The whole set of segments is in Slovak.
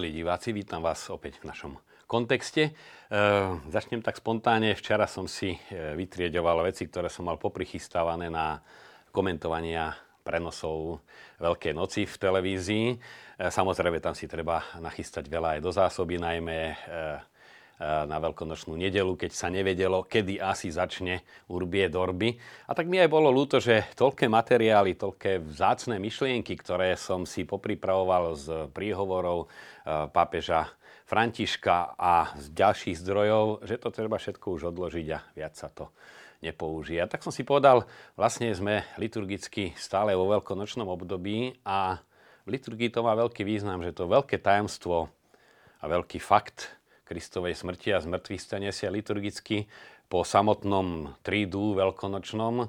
Milí diváci, vítam vás opäť v našom kontexte. E, začnem tak spontánne. Včera som si e, vytrieďoval veci, ktoré som mal poprichystávané na komentovania prenosov Veľkej noci v televízii. E, samozrejme, tam si treba nachystať veľa aj do zásoby, najmä e, na veľkonočnú nedelu, keď sa nevedelo, kedy asi začne Urbie Dorby. A tak mi aj bolo ľúto, že toľké materiály, toľké vzácne myšlienky, ktoré som si popripravoval z príhovorov e, pápeža Františka a z ďalších zdrojov, že to treba všetko už odložiť a viac sa to nepoužije. Tak som si povedal, vlastne sme liturgicky stále vo veľkonočnom období a v liturgii to má veľký význam, že to veľké tajomstvo a veľký fakt Kristovej smrti a zmrtvých stania sa liturgicky po samotnom trídu veľkonočnom e,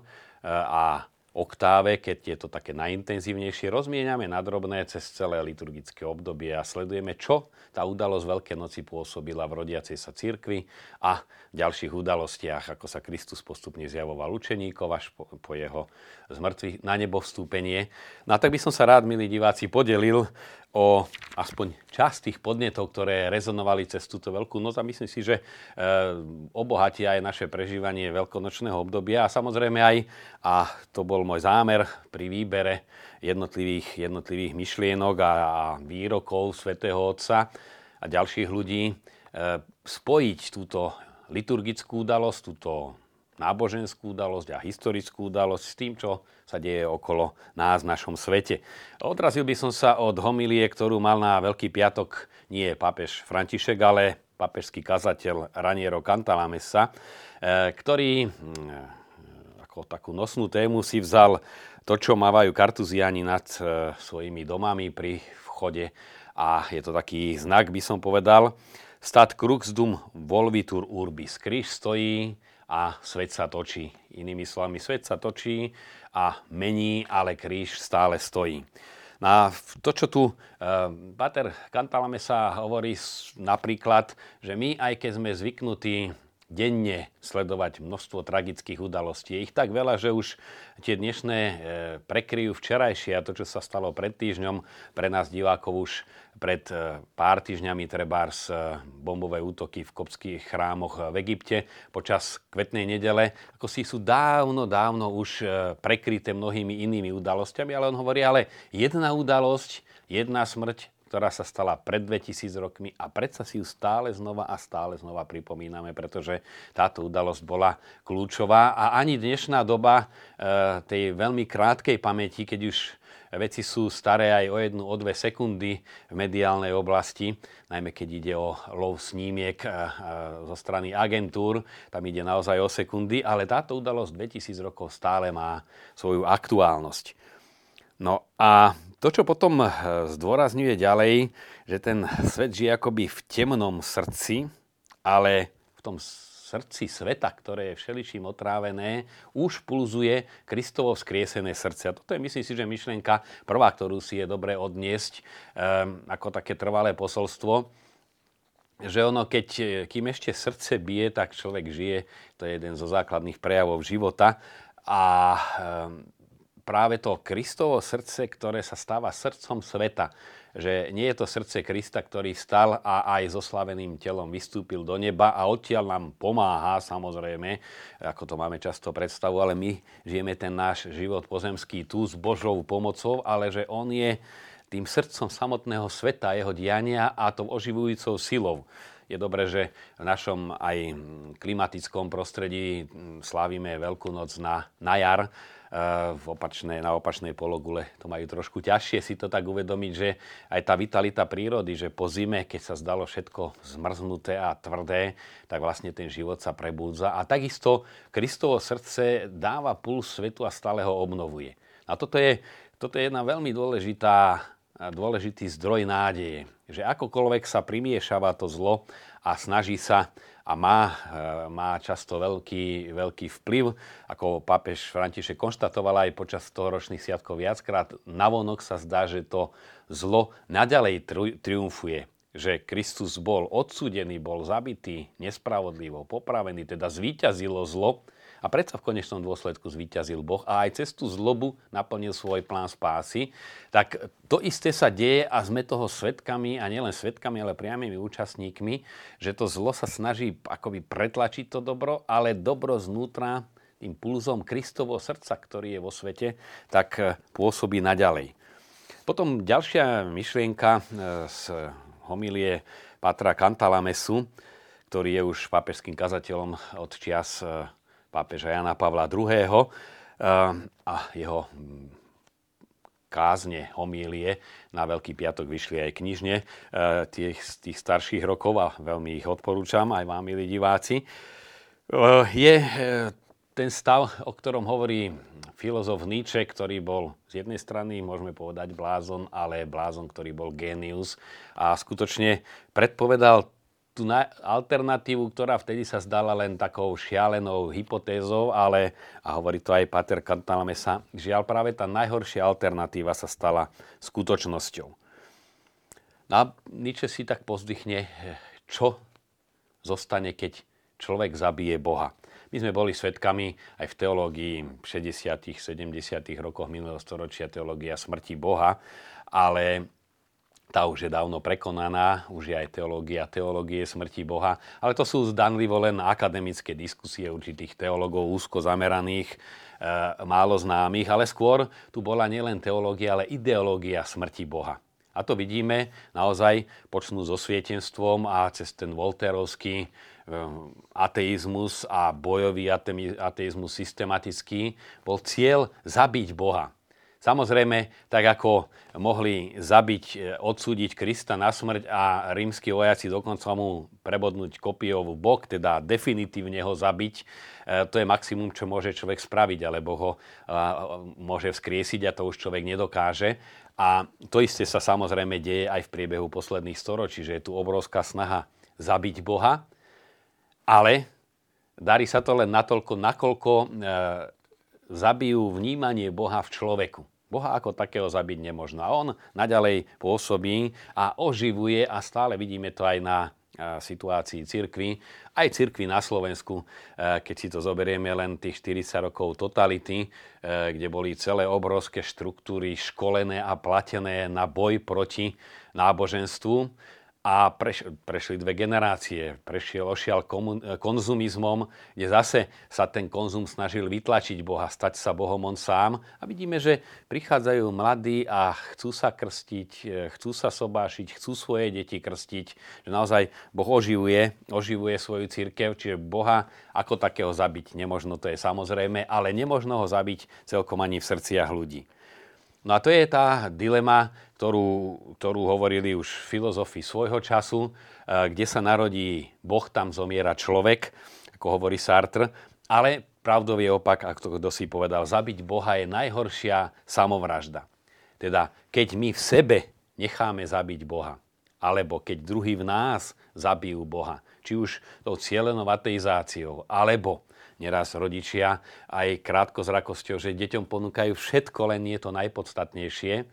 a oktáve, keď je to také najintenzívnejšie, rozmieniame na drobné cez celé liturgické obdobie a sledujeme, čo tá udalosť Veľkej noci pôsobila v rodiacej sa cirkvi a v ďalších udalostiach, ako sa Kristus postupne zjavoval učeníkov až po, po jeho zmrtvých na nebo vstúpenie. No a tak by som sa rád, milí diváci, podelil o aspoň časť tých podnetov, ktoré rezonovali cez túto veľkú noc. A myslím si, že e, obohatia aj naše prežívanie veľkonočného obdobia. A samozrejme aj, a to bol môj zámer pri výbere jednotlivých, jednotlivých myšlienok a, a výrokov svätého Otca a ďalších ľudí, e, spojiť túto liturgickú udalosť, túto náboženskú udalosť a historickú udalosť s tým, čo sa deje okolo nás v našom svete. Odrazil by som sa od homilie, ktorú mal na Veľký piatok nie pápež František, ale pápežský kazateľ Raniero Cantalamessa, e, ktorý mm, ako takú nosnú tému si vzal to, čo mávajú kartuziani nad e, svojimi domami pri vchode a je to taký znak, by som povedal. Stat crux dum volvitur urbis. Kríž stojí a svet sa točí. Inými slovami, svet sa točí a mení, ale kríž stále stojí. Na to, čo tu uh, Pater Kantalame sa hovorí napríklad, že my, aj keď sme zvyknutí denne sledovať množstvo tragických udalostí. Je ich tak veľa, že už tie dnešné e, prekryjú včerajšie a to, čo sa stalo pred týždňom, pre nás divákov už pred e, pár týždňami trebárs e, bombové útoky v kopských chrámoch v Egypte počas kvetnej nedele, ako si sú dávno, dávno už prekryté mnohými inými udalosťami, ale on hovorí, ale jedna udalosť, jedna smrť ktorá sa stala pred 2000 rokmi a predsa si ju stále znova a stále znova pripomíname, pretože táto udalosť bola kľúčová a ani dnešná doba e, tej veľmi krátkej pamäti, keď už veci sú staré aj o jednu, o dve sekundy v mediálnej oblasti, najmä keď ide o lov snímiek e, e, zo strany agentúr, tam ide naozaj o sekundy, ale táto udalosť 2000 rokov stále má svoju aktuálnosť. No a to, čo potom eh, zdôrazňuje ďalej, že ten svet žije akoby v temnom srdci, ale v tom srdci sveta, ktoré je všeličím otrávené, už pulzuje Kristovo vzkriesené srdce. A toto je, myslím si, že myšlienka prvá, ktorú si je dobre odniesť um, ako také trvalé posolstvo, že ono, keď, kým ešte srdce bije, tak človek žije, to je jeden zo základných prejavov života. A um, práve to Kristovo srdce, ktoré sa stáva srdcom sveta. Že nie je to srdce Krista, ktorý stal a aj so slaveným telom vystúpil do neba a odtiaľ nám pomáha, samozrejme, ako to máme často predstavu, ale my žijeme ten náš život pozemský tu s Božou pomocou, ale že On je tým srdcom samotného sveta, jeho diania a tou oživujúcou silou. Je dobré, že v našom aj klimatickom prostredí slávime Veľkú noc na, na jar, v opačnej, na opačnej pologule to majú trošku ťažšie si to tak uvedomiť, že aj tá vitalita prírody, že po zime, keď sa zdalo všetko zmrznuté a tvrdé, tak vlastne ten život sa prebúdza. A takisto Kristovo srdce dáva puls svetu a stále ho obnovuje. A toto je, toto je jedna veľmi dôležitá, dôležitý zdroj nádeje, že akokoľvek sa primiešava to zlo a snaží sa a má, e, má často veľký, veľký vplyv. Ako pápež František konštatoval aj počas ročných sviatkov viackrát, navonok sa zdá, že to zlo naďalej triumfuje. Že Kristus bol odsúdený, bol zabitý, nespravodlivo, popravený, teda zvíťazilo zlo A predsa v konečnom dôsledku zvíťazil Boh a aj cez tú zlobu naplnil svoj plán spásy. Tak to isté sa deje a sme toho svetkami a nielen svetkami, ale priamými účastníkmi, že to zlo sa snaží akoby pretlačiť to dobro, ale dobro znútra tým pulzom Kristovo srdca, ktorý je vo svete, tak pôsobí naďalej. Potom ďalšia myšlienka e, z homilie Patra Kantalamesu, ktorý je už pápežským kazateľom od čias e, pápeža Jana Pavla II. E, a jeho kázne, homílie na Veľký piatok vyšli aj knižne tých, tých starších rokov a veľmi ich odporúčam aj vám, milí diváci. Je ten stav, o ktorom hovorí filozof Nietzsche, ktorý bol z jednej strany, môžeme povedať, blázon, ale blázon, ktorý bol génius a skutočne predpovedal tú alternatívu, ktorá vtedy sa zdala len takou šialenou hypotézou, ale, a hovorí to aj Pater Cantalamessa, žiaľ práve tá najhoršia alternatíva sa stala skutočnosťou. No a Nietzsche si tak pozdychne, čo zostane, keď človek zabije Boha. My sme boli svetkami aj v teológii 60. 70. rokoch minulého storočia teológia smrti Boha, ale tá už je dávno prekonaná, už je aj teológia teológie smrti Boha, ale to sú zdanlivo len akademické diskusie určitých teológov úzko zameraných, e, málo známych, ale skôr tu bola nielen teológia, ale ideológia smrti Boha. A to vidíme naozaj počnú so svietenstvom a cez ten volterovský Ehm, ateizmus a bojový ateizmus systematický bol cieľ zabiť Boha. Samozrejme, tak ako mohli zabiť, e, odsúdiť Krista na smrť a rímsky vojaci dokonca mu prebodnúť kopiovú bok, teda definitívne ho zabiť, e, to je maximum, čo môže človek spraviť, alebo ho môže vzkriesiť a to už človek nedokáže. A to isté sa samozrejme deje aj v priebehu posledných storočí, že je tu obrovská snaha zabiť Boha, ale darí sa to len natoľko, nakoľko e, zabijú vnímanie Boha v človeku. Boha ako takého zabiť nemožno. A on naďalej pôsobí a oživuje a stále vidíme to aj na e, situácii cirkvy, aj cirkvy na Slovensku, e, keď si to zoberieme len tých 40 rokov totality, e, kde boli celé obrovské štruktúry školené a platené na boj proti náboženstvu a preš, prešli dve generácie. Prešiel ošial komun, konzumizmom, kde zase sa ten konzum snažil vytlačiť Boha, stať sa Bohom on sám. A vidíme, že prichádzajú mladí a chcú sa krstiť, chcú sa sobášiť, chcú svoje deti krstiť. Že naozaj Boh oživuje, oživuje svoju církev, čiže Boha ako takého zabiť nemožno, to je samozrejme, ale nemožno ho zabiť celkom ani v srdciach ľudí. No a to je tá dilema, ktorú, ktorú hovorili už filozofi svojho času, eh, kde sa narodí Boh, tam zomiera človek, ako hovorí Sartre, ale pravdou je opak, ako to kto si povedal, zabiť Boha je najhoršia samovražda. Teda, keď my v sebe necháme zabiť Boha, alebo keď druhý v nás zabijú Boha, či už tou cieľenou ateizáciou, alebo neraz rodičia aj krátkozrakosťou, že deťom ponúkajú všetko, len nie to najpodstatnejšie, e,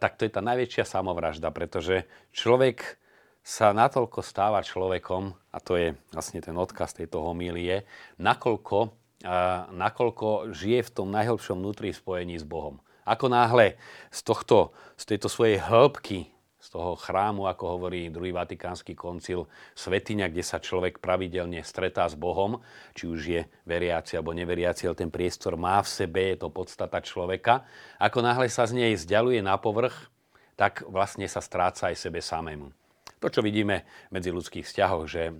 tak to je tá najväčšia samovražda, pretože človek sa natoľko stáva človekom, a to je vlastne ten odkaz tejto homílie, nakoľko, e, nakoľko žije v tom najhlbšom vnútri spojení s Bohom. Ako náhle z, tohto, z tejto svojej hĺbky z toho chrámu, ako hovorí druhý vatikánsky koncil, svetiňa, kde sa človek pravidelne stretá s Bohom, či už je veriaci alebo neveriaci, ale ten priestor má v sebe, je to podstata človeka. Ako náhle sa z nej zďaluje na povrch, tak vlastne sa stráca aj sebe samému. To, čo vidíme medzi ľudských vzťahoch, že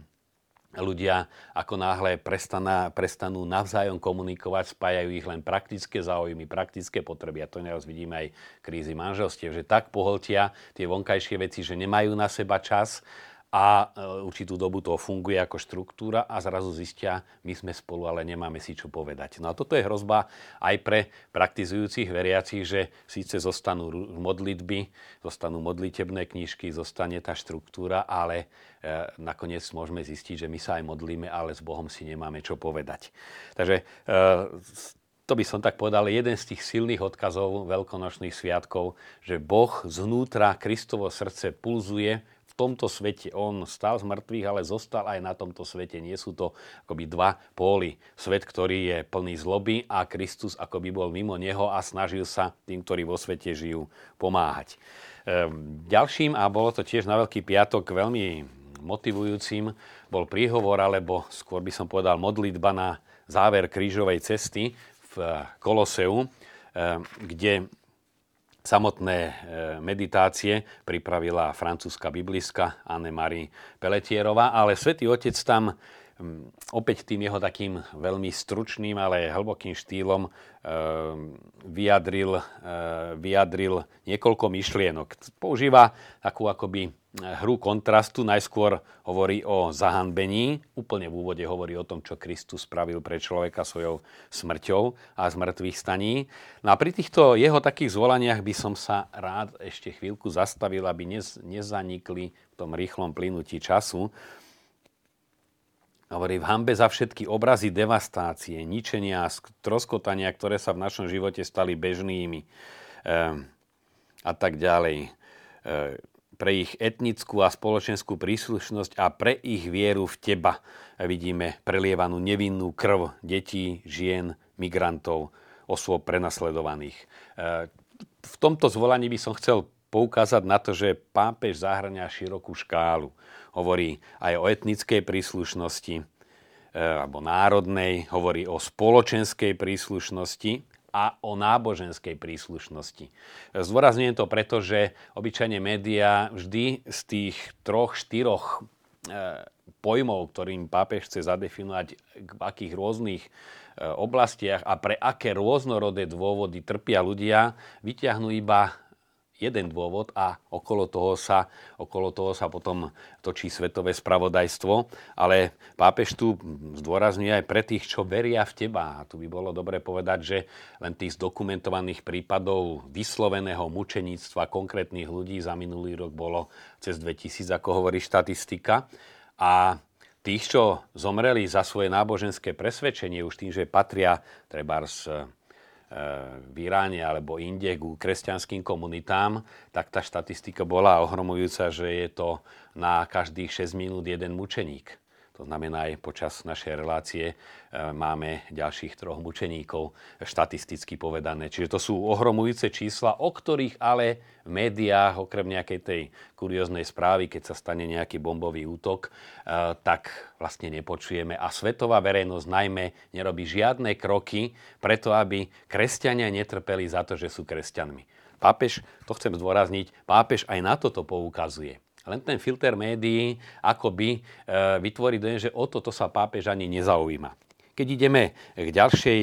ľudia ako náhle prestaná, prestanú navzájom komunikovať, spájajú ich len praktické záujmy, praktické potreby. A to neraz vidíme aj krízy manželstiev, že tak poholtia tie vonkajšie veci, že nemajú na seba čas a e, určitú dobu to funguje ako štruktúra a zrazu zistia, my sme spolu, ale nemáme si čo povedať. No a toto je hrozba aj pre praktizujúcich veriacich, že síce zostanú modlitby, zostanú modlitebné knižky, zostane tá štruktúra, ale e, nakoniec môžeme zistiť, že my sa aj modlíme, ale s Bohom si nemáme čo povedať. Takže e, to by som tak povedal, jeden z tých silných odkazov veľkonočných sviatkov, že Boh znútra Kristovo srdce pulzuje tomto svete. On stal z mŕtvych, ale zostal aj na tomto svete. Nie sú to akoby dva póly. Svet, ktorý je plný zloby a Kristus akoby bol mimo neho a snažil sa tým, ktorí vo svete žijú, pomáhať. Ehm, ďalším, a bolo to tiež na Veľký piatok veľmi motivujúcim, bol príhovor, alebo skôr by som povedal modlitba na záver krížovej cesty v Koloseu, ehm, kde Samotné e, meditácie pripravila francúzska bibliska Anne-Marie Peletierová, ale svätý Otec tam opäť tým jeho takým veľmi stručným, ale hlbokým štýlom e, vyjadril, e, vyjadril niekoľko myšlienok. Používa takú akoby hru kontrastu. Najskôr hovorí o zahanbení, úplne v úvode hovorí o tom, čo Kristus spravil pre človeka svojou smrťou a zmrtvých staní. No a pri týchto jeho takých zvolaniach by som sa rád ešte chvíľku zastavil, aby nez, nezanikli v tom rýchlom plynutí času. Hovorí, v hambe za všetky obrazy devastácie, ničenia a troskotania, ktoré sa v našom živote stali bežnými e, a tak ďalej. E, pre ich etnickú a spoločenskú príslušnosť a pre ich vieru v teba. Vidíme prelievanú nevinnú krv detí, žien, migrantov, osôb prenasledovaných. E, v tomto zvolaní by som chcel poukázať na to, že pápež zahrania širokú škálu. Hovorí aj o etnickej príslušnosti, e, alebo národnej, hovorí o spoločenskej príslušnosti a o náboženskej príslušnosti. Zdôrazňujem to preto, že obyčajne médiá vždy z tých troch, štyroch e, pojmov, ktorým pápež chce zadefinovať, v akých rôznych e, oblastiach a pre aké rôznorodé dôvody trpia ľudia, vyťahnú iba jeden dôvod a okolo toho sa, okolo toho sa potom točí svetové spravodajstvo. Ale pápež tu zdôrazňuje aj pre tých, čo veria v teba. A tu by bolo dobre povedať, že len tých zdokumentovaných prípadov vysloveného mučeníctva konkrétnych ľudí za minulý rok bolo cez 2000, ako hovorí štatistika. A tých, čo zomreli za svoje náboženské presvedčenie, už tým, že patria treba z v Iráne alebo inde ku kresťanským komunitám, tak tá štatistika bola ohromujúca, že je to na každých 6 minút jeden mučeník. To znamená, aj počas našej relácie e, máme ďalších troch mučeníkov štatisticky povedané. Čiže to sú ohromujúce čísla, o ktorých ale v médiách, okrem nejakej tej kurióznej správy, keď sa stane nejaký bombový útok, e, tak vlastne nepočujeme. A svetová verejnosť najmä nerobí žiadne kroky preto, aby kresťania netrpeli za to, že sú kresťanmi. Pápež, to chcem zdôrazniť, pápež aj na toto poukazuje. Len ten filter médií akoby e, vytvorí dojem, že o toto sa pápež ani nezaujíma. Keď ideme k ďalšej,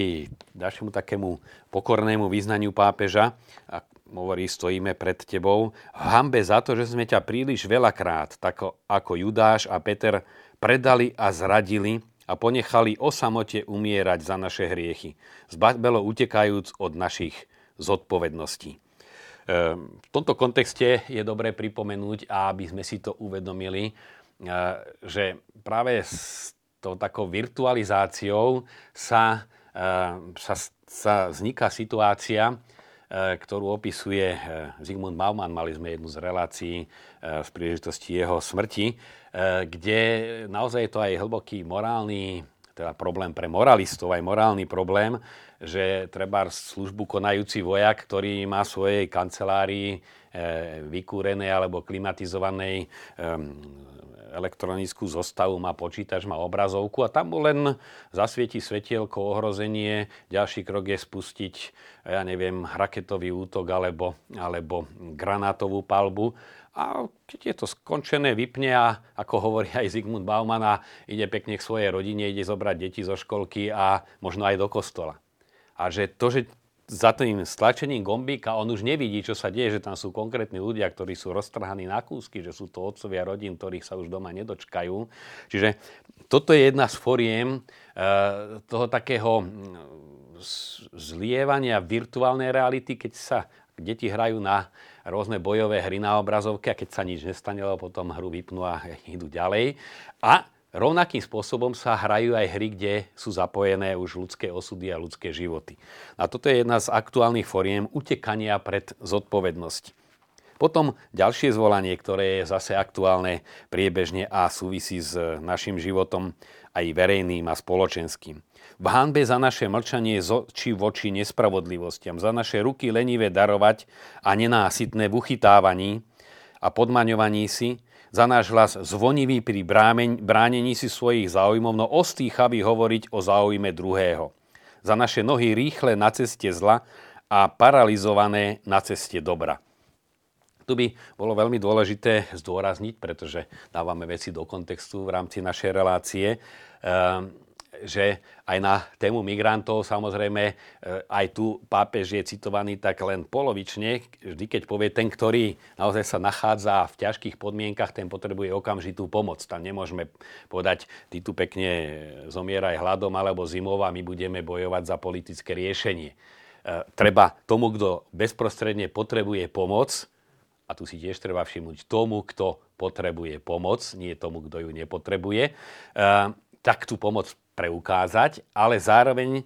ďalšiemu takému pokornému význaniu pápeža, a hovorí, stojíme pred tebou, hambe za to, že sme ťa príliš veľakrát, tak ako Judáš a Peter, predali a zradili a ponechali o samote umierať za naše hriechy, zbabelo utekajúc od našich zodpovedností. Ehm, v tomto kontexte je dobré pripomenúť, aby sme si to uvedomili, eh, že práve s tou takou virtualizáciou sa, eh, sa, sa vzniká situácia, eh, ktorú opisuje Zygmunt Bauman. Mali sme jednu z relácií z príležitosti jeho smrti, kde naozaj je to aj hlboký morálny teda problém pre moralistov, aj morálny problém, že treba službu konajúci vojak, ktorý má v svojej kancelárii e, vykúrenej alebo klimatizovanej elektronickú zostavu, má počítač, má obrazovku a tam mu len zasvieti svetielko, ohrozenie. Ďalší krok je spustiť, ja neviem, raketový útok alebo, alebo granátovú palbu a keď je to skončené, vypne a ako hovorí aj Zygmunt Bauman ide pekne k svojej rodine, ide zobrať deti zo školky a možno aj do kostola. A že to, že za tým stlačením gombíka on už nevidí, čo sa deje, že tam sú konkrétni ľudia, ktorí sú roztrhaní na kúsky, že sú to otcovia rodín, ktorých sa už doma nedočkajú. Čiže toto je jedna z foriem e, toho takého zlievania virtuálnej reality, keď sa deti hrajú na rôzne bojové hry na obrazovke a keď sa nič nestane, lebo potom hru vypnú a idú ďalej. A rovnakým spôsobom sa hrajú aj hry, kde sú zapojené už ľudské osudy a ľudské životy. A toto je jedna z aktuálnych foriem utekania pred zodpovednosť. Potom ďalšie zvolanie, ktoré je zase aktuálne priebežne a súvisí s našim životom aj verejným a spoločenským. V hanbe za naše mlčanie či voči nespravodlivostiam, za naše ruky lenivé darovať a nenásytné v uchytávaní a podmaňovaní si, za náš hlas zvonivý pri bránení si svojich záujmov, no ostýchavý hovoriť o záujme druhého. Za naše nohy rýchle na ceste zla a paralizované na ceste dobra. Tu by bolo veľmi dôležité zdôrazniť, pretože dávame veci do kontextu v rámci našej relácie, ehm, že aj na tému migrantov, samozrejme, e, aj tu pápež je citovaný tak len polovične. Vždy, keď povie ten, ktorý naozaj sa nachádza v ťažkých podmienkach, ten potrebuje okamžitú pomoc. Tam nemôžeme povedať, ty tu pekne zomieraj hladom alebo zimou a my budeme bojovať za politické riešenie. E, treba tomu, kto bezprostredne potrebuje pomoc, a tu si tiež treba všimnúť tomu, kto potrebuje pomoc, nie tomu, kto ju nepotrebuje, e, tak tú pomoc preukázať, ale zároveň e,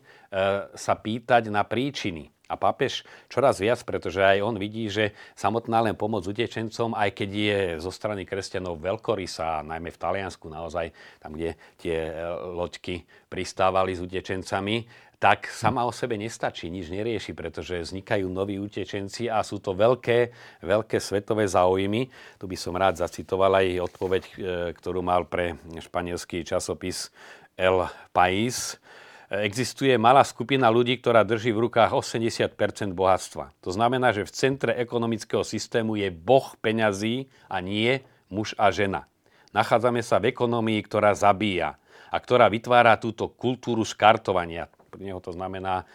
sa pýtať na príčiny. A pápež čoraz viac, pretože aj on vidí, že samotná len pomoc utečencom, aj keď je zo strany kresťanov veľkorysá, najmä v Taliansku naozaj, tam, kde tie e, loďky pristávali s utečencami, tak sama o sebe nestačí, nič nerieši, pretože vznikajú noví utečenci a sú to veľké, veľké svetové záujmy. Tu by som rád zacitoval aj odpoveď, e, ktorú mal pre španielský časopis El País. Existuje malá skupina ľudí, ktorá drží v rukách 80% bohatstva. To znamená, že v centre ekonomického systému je boh peňazí a nie muž a žena. Nachádzame sa v ekonomii, ktorá zabíja a ktorá vytvára túto kultúru skartovania. Pre neho to znamená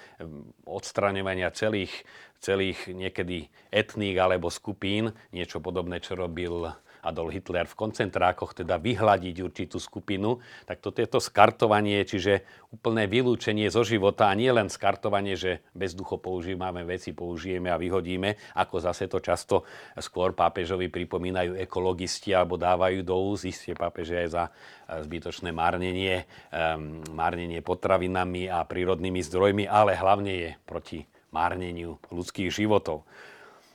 odstraňovania celých, celých niekedy etník alebo skupín, niečo podobné, čo robil Adolf Hitler v koncentrákoch, teda vyhľadiť určitú skupinu, tak toto je to skartovanie, čiže úplné vylúčenie zo života a nie len skartovanie, že bezducho používame veci, použijeme a vyhodíme, ako zase to často skôr pápežovi pripomínajú ekologisti alebo dávajú do úz, isté pápeže aj za zbytočné márnenie, um, márnenie potravinami a prírodnými zdrojmi, ale hlavne je proti márneniu ľudských životov.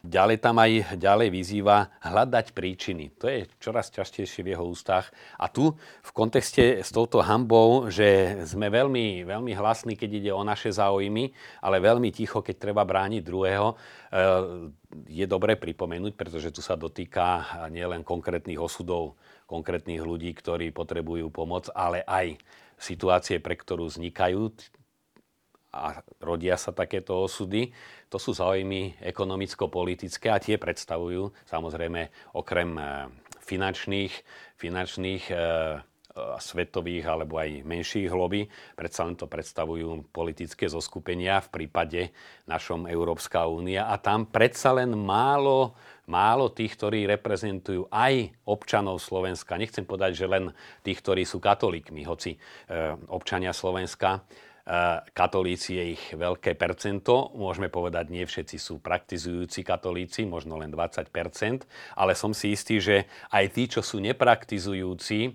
Ďalej tam aj ďalej vyzýva hľadať príčiny. To je čoraz častejšie v jeho ústach. A tu v kontexte s touto hambou, že sme veľmi, veľmi hlasní, keď ide o naše záujmy, ale veľmi ticho, keď treba brániť druhého, eh, je dobre pripomenúť, pretože tu sa dotýka nielen konkrétnych osudov, konkrétnych ľudí, ktorí potrebujú pomoc, ale aj situácie, pre ktorú vznikajú a rodia sa takéto osudy. To sú záujmy ekonomicko-politické a tie predstavujú samozrejme okrem e, finančných, finančných e, svetových alebo aj menších hloby. Predsa len to predstavujú politické zoskupenia v prípade našom Európska únia a tam predsa len málo, málo tých, ktorí reprezentujú aj občanov Slovenska. Nechcem povedať, že len tých, ktorí sú katolíkmi, hoci e, občania Slovenska katolíci je ich veľké percento. Môžeme povedať, nie všetci sú praktizujúci katolíci, možno len 20% ale som si istý, že aj tí, čo sú nepraktizujúci, e,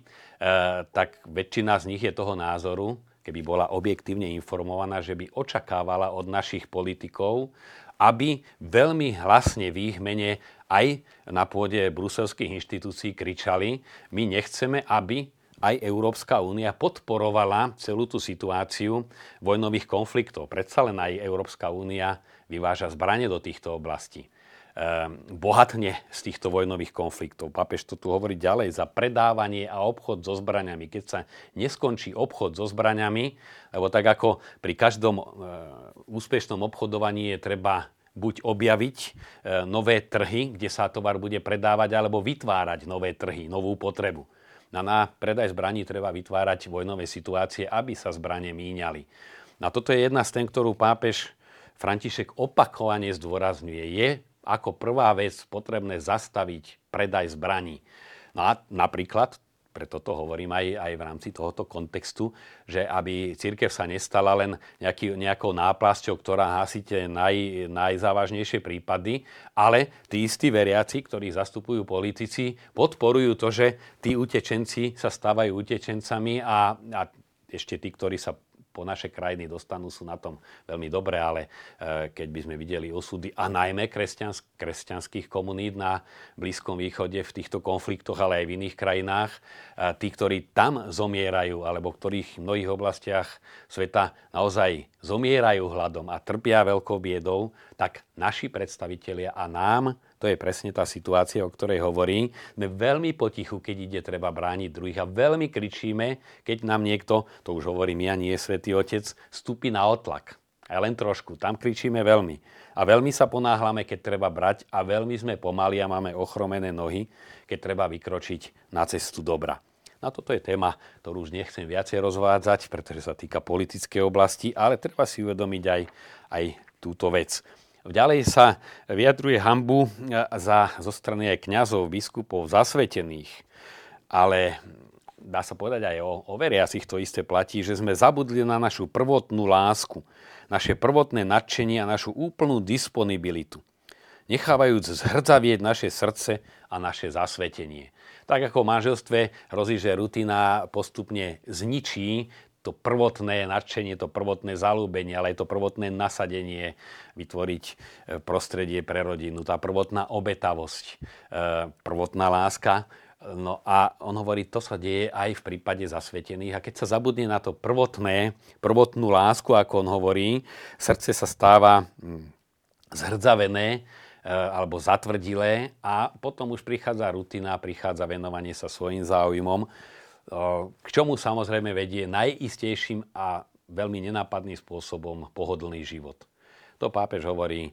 tak väčšina z nich je toho názoru, keby bola objektívne informovaná, že by očakávala od našich politikov, aby veľmi hlasne v ich mene aj na pôde bruselských inštitúcií kričali, my nechceme, aby aj Európska únia podporovala celú tú situáciu vojnových konfliktov. Predsa len aj Európska únia vyváža zbranie do týchto oblastí. Ehm, bohatne z týchto vojnových konfliktov. Papež to tu hovorí ďalej za predávanie a obchod so zbraniami. Keď sa neskončí obchod so zbraniami, lebo tak ako pri každom e, úspešnom obchodovaní je treba buď objaviť e, nové trhy, kde sa tovar bude predávať, alebo vytvárať nové trhy, novú potrebu. Na, na predaj zbraní treba vytvárať vojnové situácie, aby sa zbranie míňali. Na toto je jedna z tém, ktorú pápež František opakovane zdôrazňuje. Je ako prvá vec potrebné zastaviť predaj zbraní. No a napríklad preto to hovorím aj, aj v rámci tohoto kontextu, že aby církev sa nestala len nejaký, nejakou náplasťou, ktorá hasíte naj, najzávažnejšie prípady, ale tí istí veriaci, ktorí zastupujú politici, podporujú to, že tí utečenci sa stávajú utečencami a, a ešte tí, ktorí sa po naše krajiny dostanú, sú na tom veľmi dobré, ale e, keď by sme videli osudy a najmä kresťans- kresťanských komunít na Blízkom východe v týchto konfliktoch, ale aj v iných krajinách, tí, ktorí tam zomierajú, alebo v ktorých v mnohých oblastiach sveta naozaj zomierajú hladom a trpia veľkou biedou, tak naši predstavitelia a nám to je presne tá situácia, o ktorej hovorí. Sme veľmi potichu, keď ide treba brániť druhých a veľmi kričíme, keď nám niekto, to už hovorím ja, nie je Svetý Otec, stúpi na otlak. Aj len trošku. Tam kričíme veľmi. A veľmi sa ponáhľame, keď treba brať a veľmi sme pomali a máme ochromené nohy, keď treba vykročiť na cestu dobra. Na toto je téma, ktorú už nechcem viacej rozvádzať, pretože sa týka politickej oblasti, ale treba si uvedomiť aj, aj túto vec. Ďalej sa vyjadruje hambu e, za, zo strany aj kňazov, biskupov, zasvetených. Ale dá sa povedať aj o, o veriacich to isté platí, že sme zabudli na našu prvotnú lásku, naše prvotné nadšenie a našu úplnú disponibilitu nechávajúc zhrdzavieť naše srdce a naše zasvetenie. Tak ako v manželstve hrozí, že rutina postupne zničí to prvotné nadšenie, to prvotné zalúbenie, ale aj to prvotné nasadenie, vytvoriť e, prostredie pre rodinu, tá prvotná obetavosť, e, prvotná láska. No a on hovorí, to sa deje aj v prípade zasvetených. A keď sa zabudne na to prvotné, prvotnú lásku, ako on hovorí, srdce sa stáva hm, zhrdzavené, e, alebo zatvrdilé a potom už prichádza rutina, prichádza venovanie sa svojim záujmom k čomu samozrejme vedie najistejším a veľmi nenápadným spôsobom pohodlný život. To pápež hovorí, e,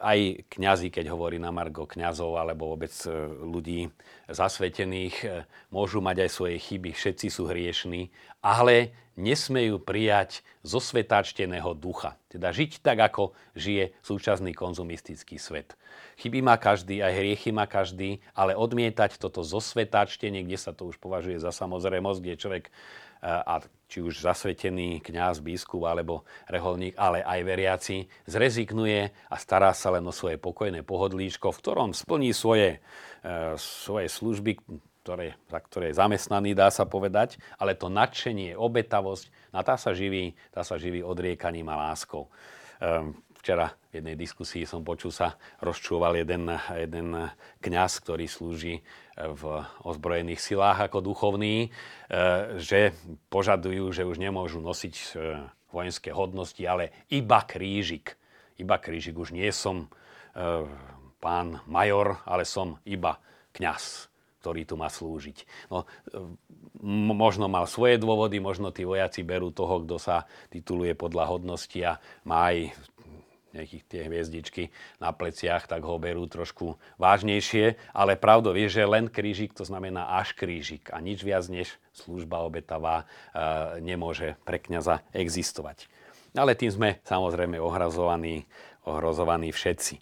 aj kňazi, keď hovorí na Margo kňazov alebo vôbec e, ľudí zasvetených, e, môžu mať aj svoje chyby, všetci sú hriešní, ale nesmejú prijať zo svetáčteného ducha. Teda žiť tak, ako žije súčasný konzumistický svet. Chyby má každý, aj hriechy má každý, ale odmietať toto zosvetáčtenie, kde sa to už považuje za samozrejmosť, kde človek a či už zasvetený kňaz, biskup alebo reholník, ale aj veriaci, zrezignuje a stará sa len o svoje pokojné pohodlíčko, v ktorom splní svoje, e, svoje služby, ktoré, za ktoré je zamestnaný, dá sa povedať, ale to nadšenie, obetavosť, na tá sa živí, tá sa živí odriekaním a láskou. E, včera v jednej diskusii som počul sa rozčúval jeden, jeden kňaz, ktorý slúži v ozbrojených silách ako duchovní, e, že požadujú, že už nemôžu nosiť e, vojenské hodnosti, ale iba krížik. Iba krížik. Už nie som e, pán major, ale som iba kňaz, ktorý tu má slúžiť. No, možno mal svoje dôvody, možno tí vojaci berú toho, kto sa tituluje podľa hodnosti a má aj nejakých tie hviezdičky na pleciach, tak ho berú trošku vážnejšie. Ale pravdou je, že len krížik to znamená až krížik a nič viac než služba obetavá e, nemôže pre kniaza existovať. Ale tým sme samozrejme ohrazovaní, ohrozovaní všetci.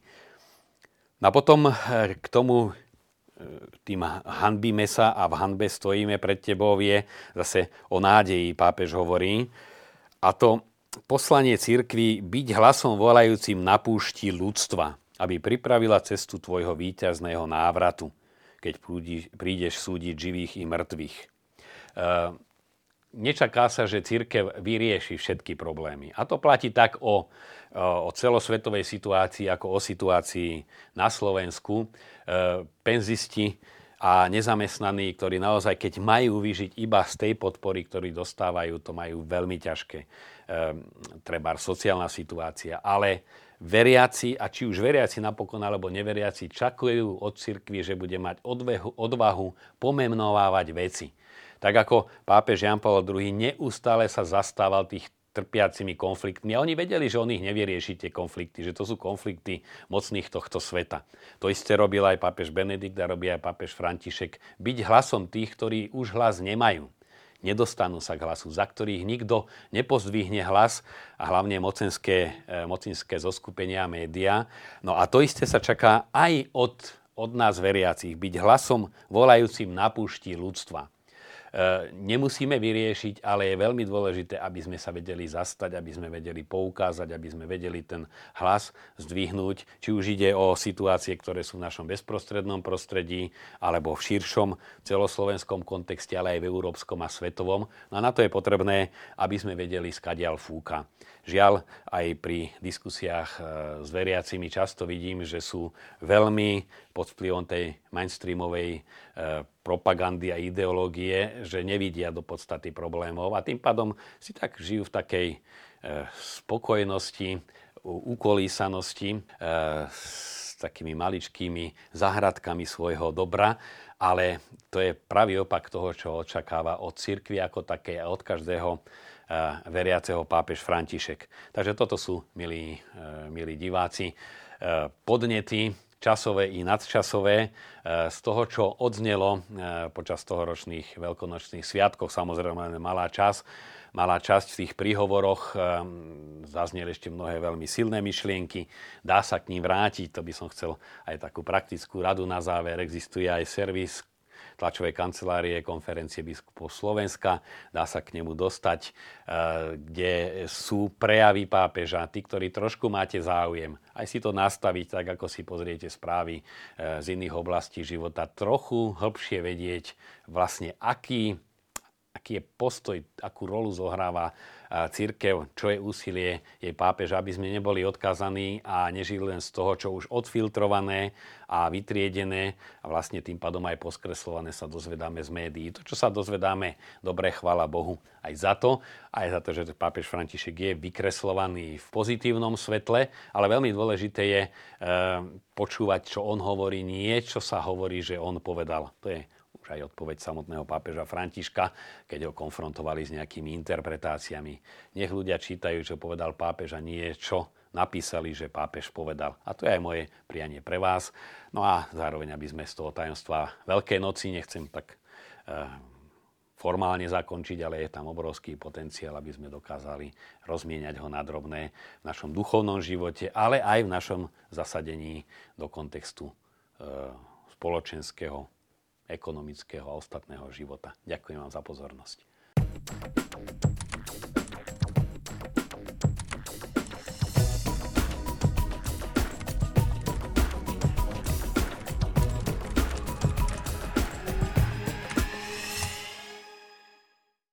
No a potom e, k tomu e, tým hanbíme sa a v hanbe stojíme pred tebou je zase o nádeji, pápež hovorí. A to poslanie cirkvi byť hlasom volajúcim na púšti ľudstva, aby pripravila cestu tvojho víťazného návratu, keď prídeš súdiť živých i mŕtvych. E, nečaká sa, že církev vyrieši všetky problémy. A to platí tak o, o celosvetovej situácii, ako o situácii na Slovensku. E, penzisti a nezamestnaní, ktorí naozaj, keď majú vyžiť iba z tej podpory, ktorú dostávajú, to majú veľmi ťažké. Ehm, treba sociálna situácia, ale veriaci, a či už veriaci napokon alebo neveriaci, čakujú od cirkvi, že bude mať odvehu, odvahu pomenovávať veci. Tak ako pápež Jan Pavel II neustále sa zastával tých trpiacimi konfliktmi. A oni vedeli, že on ich nevyrieši tie konflikty, že to sú konflikty mocných tohto sveta. To isté robil aj pápež Benedikt a robí aj pápež František. Byť hlasom tých, ktorí už hlas nemajú nedostanú sa k hlasu, za ktorých nikto nepozdvihne hlas a hlavne mocenské, e, mocenské zoskupenia a médiá. No a to isté sa čaká aj od, od nás veriacich, byť hlasom volajúcim na púšti ľudstva. Nemusíme vyriešiť, ale je veľmi dôležité, aby sme sa vedeli zastať, aby sme vedeli poukázať, aby sme vedeli ten hlas zdvihnúť, či už ide o situácie, ktoré sú v našom bezprostrednom prostredí, alebo v širšom celoslovenskom kontexte, ale aj v európskom a svetovom. No a na to je potrebné, aby sme vedeli, skadial fúka. Žiaľ, aj pri diskusiách e, s veriacimi často vidím, že sú veľmi pod vplyvom tej mainstreamovej e, propagandy a ideológie, že nevidia do podstaty problémov a tým pádom si tak žijú v takej e, spokojnosti, ukolísanosti s takými maličkými zahradkami svojho dobra, ale to je pravý opak toho, čo očakáva od cirkvi ako také a od každého veriaceho pápež František. Takže toto sú, milí, e, milí diváci, e, podnety časové i nadčasové z toho, čo odznelo počas tohoročných veľkonočných sviatkov. Samozrejme, malá čas, malá časť v tých príhovoroch zazneli ešte mnohé veľmi silné myšlienky. Dá sa k ním vrátiť, to by som chcel aj takú praktickú radu na záver. Existuje aj servis tlačovej kancelárie konferencie biskupov Slovenska. Dá sa k nemu dostať, e, kde sú prejavy pápeža. Tí, ktorí trošku máte záujem, aj si to nastaviť tak, ako si pozriete správy e, z iných oblastí života. Trochu hĺbšie vedieť vlastne, aký aký je postoj, akú rolu zohráva církev, čo je úsilie jej pápež, aby sme neboli odkazaní a nežili len z toho, čo už odfiltrované a vytriedené a vlastne tým pádom aj poskreslované sa dozvedáme z médií. To, čo sa dozvedáme, dobre, chvála Bohu aj za to, aj za to, že pápež František je vykreslovaný v pozitívnom svetle, ale veľmi dôležité je e, počúvať, čo on hovorí, nie čo sa hovorí, že on povedal. To je už aj odpoveď samotného pápeža Františka, keď ho konfrontovali s nejakými interpretáciami. Nech ľudia čítajú, čo povedal pápež a nie čo napísali, že pápež povedal. A to je aj moje prianie pre vás. No a zároveň, aby sme z toho tajomstva Veľkej noci, nechcem tak e, formálne zakončiť, ale je tam obrovský potenciál, aby sme dokázali rozmieňať ho na drobné v našom duchovnom živote, ale aj v našom zasadení do kontextu e, spoločenského ekonomického a ostatného života. Ďakujem vám za pozornosť.